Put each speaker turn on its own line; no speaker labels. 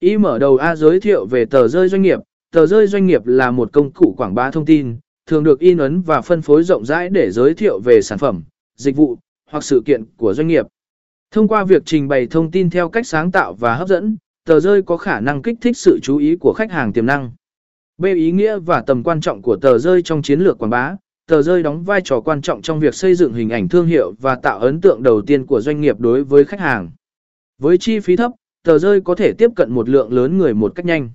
Ý mở đầu A giới thiệu về tờ rơi doanh nghiệp, tờ rơi doanh nghiệp là một công cụ quảng bá thông tin, thường được in ấn và phân phối rộng rãi để giới thiệu về sản phẩm, dịch vụ hoặc sự kiện của doanh nghiệp. Thông qua việc trình bày thông tin theo cách sáng tạo và hấp dẫn, tờ rơi có khả năng kích thích sự chú ý của khách hàng tiềm năng. B. Ý nghĩa và tầm quan trọng của tờ rơi trong chiến lược quảng bá. Tờ rơi đóng vai trò quan trọng trong việc xây dựng hình ảnh thương hiệu và tạo ấn tượng đầu tiên của doanh nghiệp đối với khách hàng. Với chi phí thấp, tờ rơi có thể tiếp cận một lượng lớn người một cách nhanh.